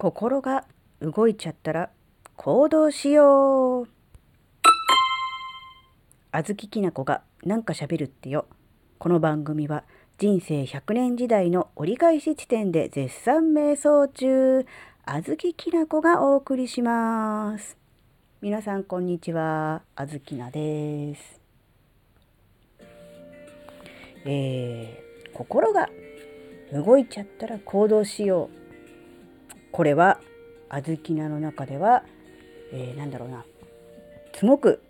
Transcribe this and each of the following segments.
心が動いちゃったら行動しよう。あずききなこがなんか喋るってよ。この番組は人生100年時代の折り返し地点で絶賛瞑想中あずききなこがお送りします。皆さんこんにちはあずきなです。えー、心が動いちゃったら行動しよう。これは小豆菜の中では、えー、なんだろうなすごく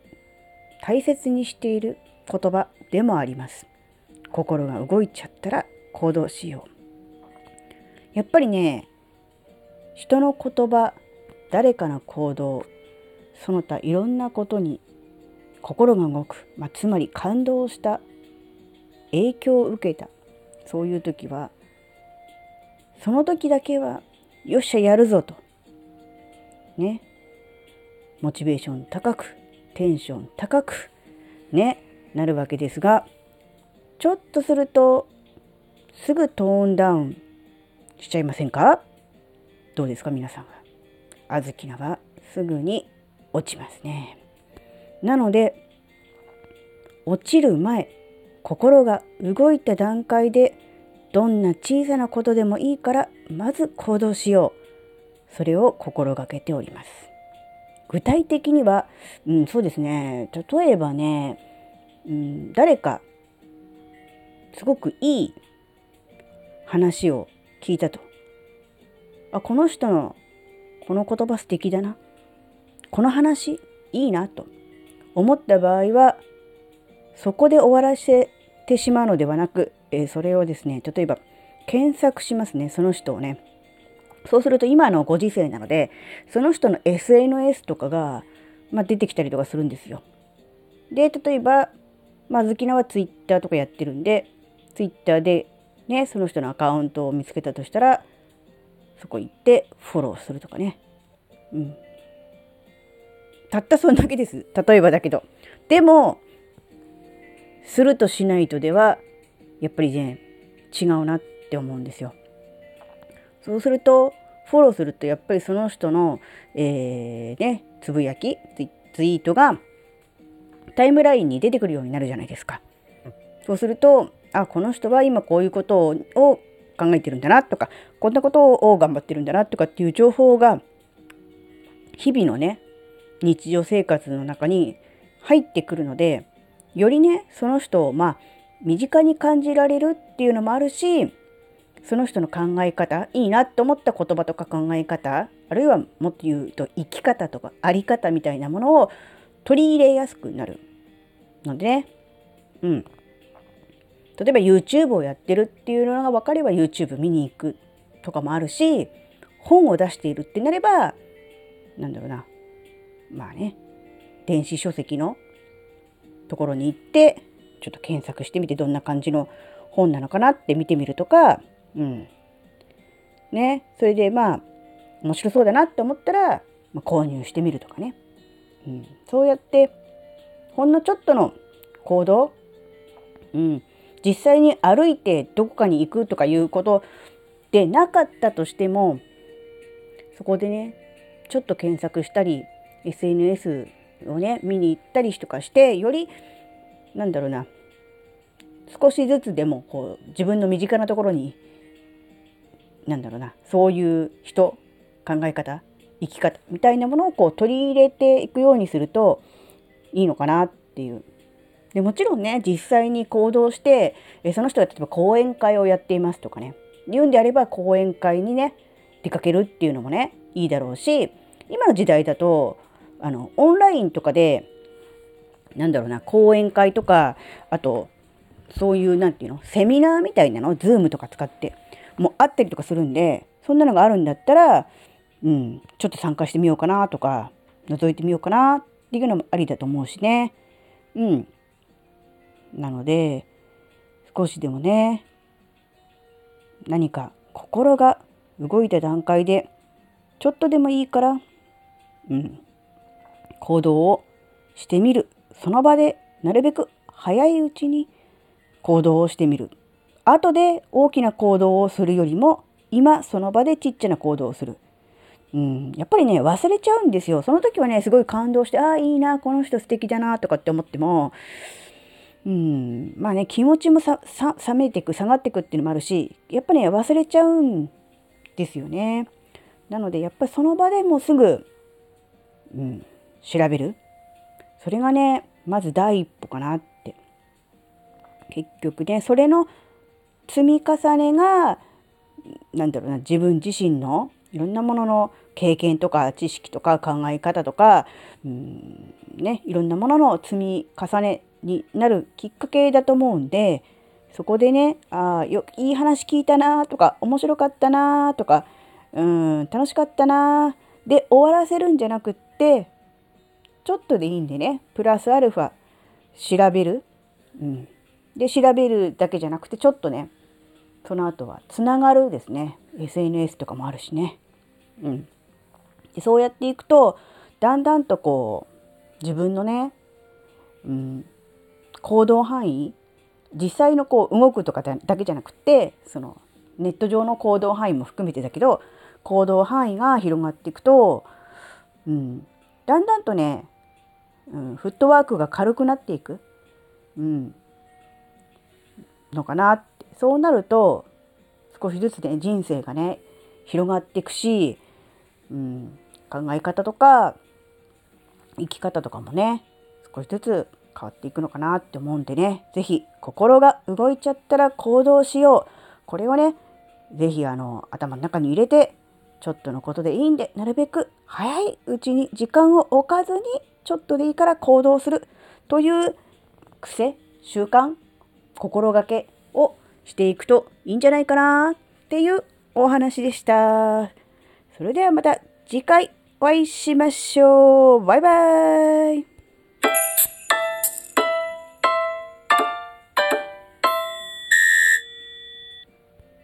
大切にしている言葉でもあります。心が動いちゃったら行動しよう。やっぱりね人の言葉誰かの行動その他いろんなことに心が動く、まあ、つまり感動した影響を受けたそういう時はその時だけはよっしゃやるぞとねモチベーション高くテンション高くねなるわけですがちょっとするとすぐトーンダウンしちゃいませんか？どうですか皆さんは？あずきなはすぐに落ちますね。なので落ちる前心が動いた段階でどんな小さなことでもいいからまず行動しよう。それを心がけております。具体的には、うん、そうですね。例えばね、うん、誰かすごくいい話を聞いたと。あこの人のこの言葉素敵だな。この話いいなと思った場合はそこで終わらせてしまうのではなくえ、それをですね例えば検索しますねその人をねそうすると今のご時世なのでその人の SNS とかが、まあ、出てきたりとかするんですよ。で例えば、まあ、好きなは Twitter とかやってるんで Twitter でねその人のアカウントを見つけたとしたらそこ行ってフォローするとかね。うん。たったそんだけです。例えばだけど。でも、するとしないとではやっぱりね違うなって思うんですよ。そうするとフォローするとやっぱりその人の、えー、ね、つぶやきツイートがタイムラインに出てくるようになるじゃないですか。そうするとあこの人は今こういうことを考えてるんだなとかこんなことを頑張ってるんだなとかっていう情報が日々のね日常生活の中に入ってくるのでよりねその人をまあ身近に感じられるっていうのもあるしその人の考え方いいなって思った言葉とか考え方あるいはもっと言うと生き方とか在り方みたいなものを取り入れやすくなる。のでね。うん。例えば YouTube をやってるっていうのが分かれば YouTube 見に行くとかもあるし本を出しているってなればなんだろうな。まあね。電子書籍のところに行ってちょっと検索してみてどんな感じの本なのかなって見てみるとか、うん。ね、それでまあ面白そうだなって思ったら、まあ、購入してみるとかね、うん、そうやってほんのちょっとの行動、うん、実際に歩いてどこかに行くとかいうことでなかったとしてもそこでねちょっと検索したり SNS をね見に行ったりとかしてよりなんだろうな少しずつでもこう自分の身近なところになんだろうなそういう人考え方生き方みたいなものをこう取り入れていくようにするといいのかなっていう。でもちろんね実際に行動してその人が例えば講演会をやっていますとかね言うんであれば講演会にね出かけるっていうのもねいいだろうし今の時代だとあのオンラインとかでなんだろうな、講演会とか、あと、そういう、なんていうの、セミナーみたいなの、ズームとか使って、もうあったりとかするんで、そんなのがあるんだったら、うん、ちょっと参加してみようかなとか、覗いてみようかなっていうのもありだと思うしね。うん。なので、少しでもね、何か心が動いた段階で、ちょっとでもいいから、うん、行動をしてみる。その場でなるべく早いうちに行動をしてみる。後で大きな行動をするよりも今その場でちっちゃな行動をする。うん、やっぱりね忘れちゃうんですよ。その時はねすごい感動してああいいなこの人素敵だなとかって思っても。うん。まあね気持ちもさ冷めていく下がっていくっていうのもあるしやっぱね忘れちゃうんですよね。なのでやっぱりその場でもすぐ、うん、調べる？それがねまず第一歩かなって。結局ねそれの積み重ねが何だろうな自分自身のいろんなものの経験とか知識とか考え方とか、うんね、いろんなものの積み重ねになるきっかけだと思うんでそこでねあよいい話聞いたなとか面白かったなとかうん楽しかったなで終わらせるんじゃなくってちょっとでいいんでね。プラスアルファ調べる、うん、で調べるだけじゃなくてちょっとねその後はつながるですね。SNS とかもあるしね、うん、でそうやっていくとだんだんとこう自分のね、うん、行動範囲実際のこう動くとかだけじゃなくてそのネット上の行動範囲も含めてだけど行動範囲が広がっていくと、うん、だんだんとね、うん、フットワークが軽くなっていく、うん、のかなって。そうなると少しずつね人生がね広がっていくし、うん、考え方とか生き方とかもね少しずつ変わっていくのかなって思うんでね。是非心が動いちゃったら行動しよう。これをね是非頭の中に入れてちょっとのことでいいんでなるべく早いうちに時間を置かずにちょっとでいいから行動するという癖習慣心がけをしていくといいんじゃないかなっていうお話でした。それではまた次回お会いしましょう。バイバイ。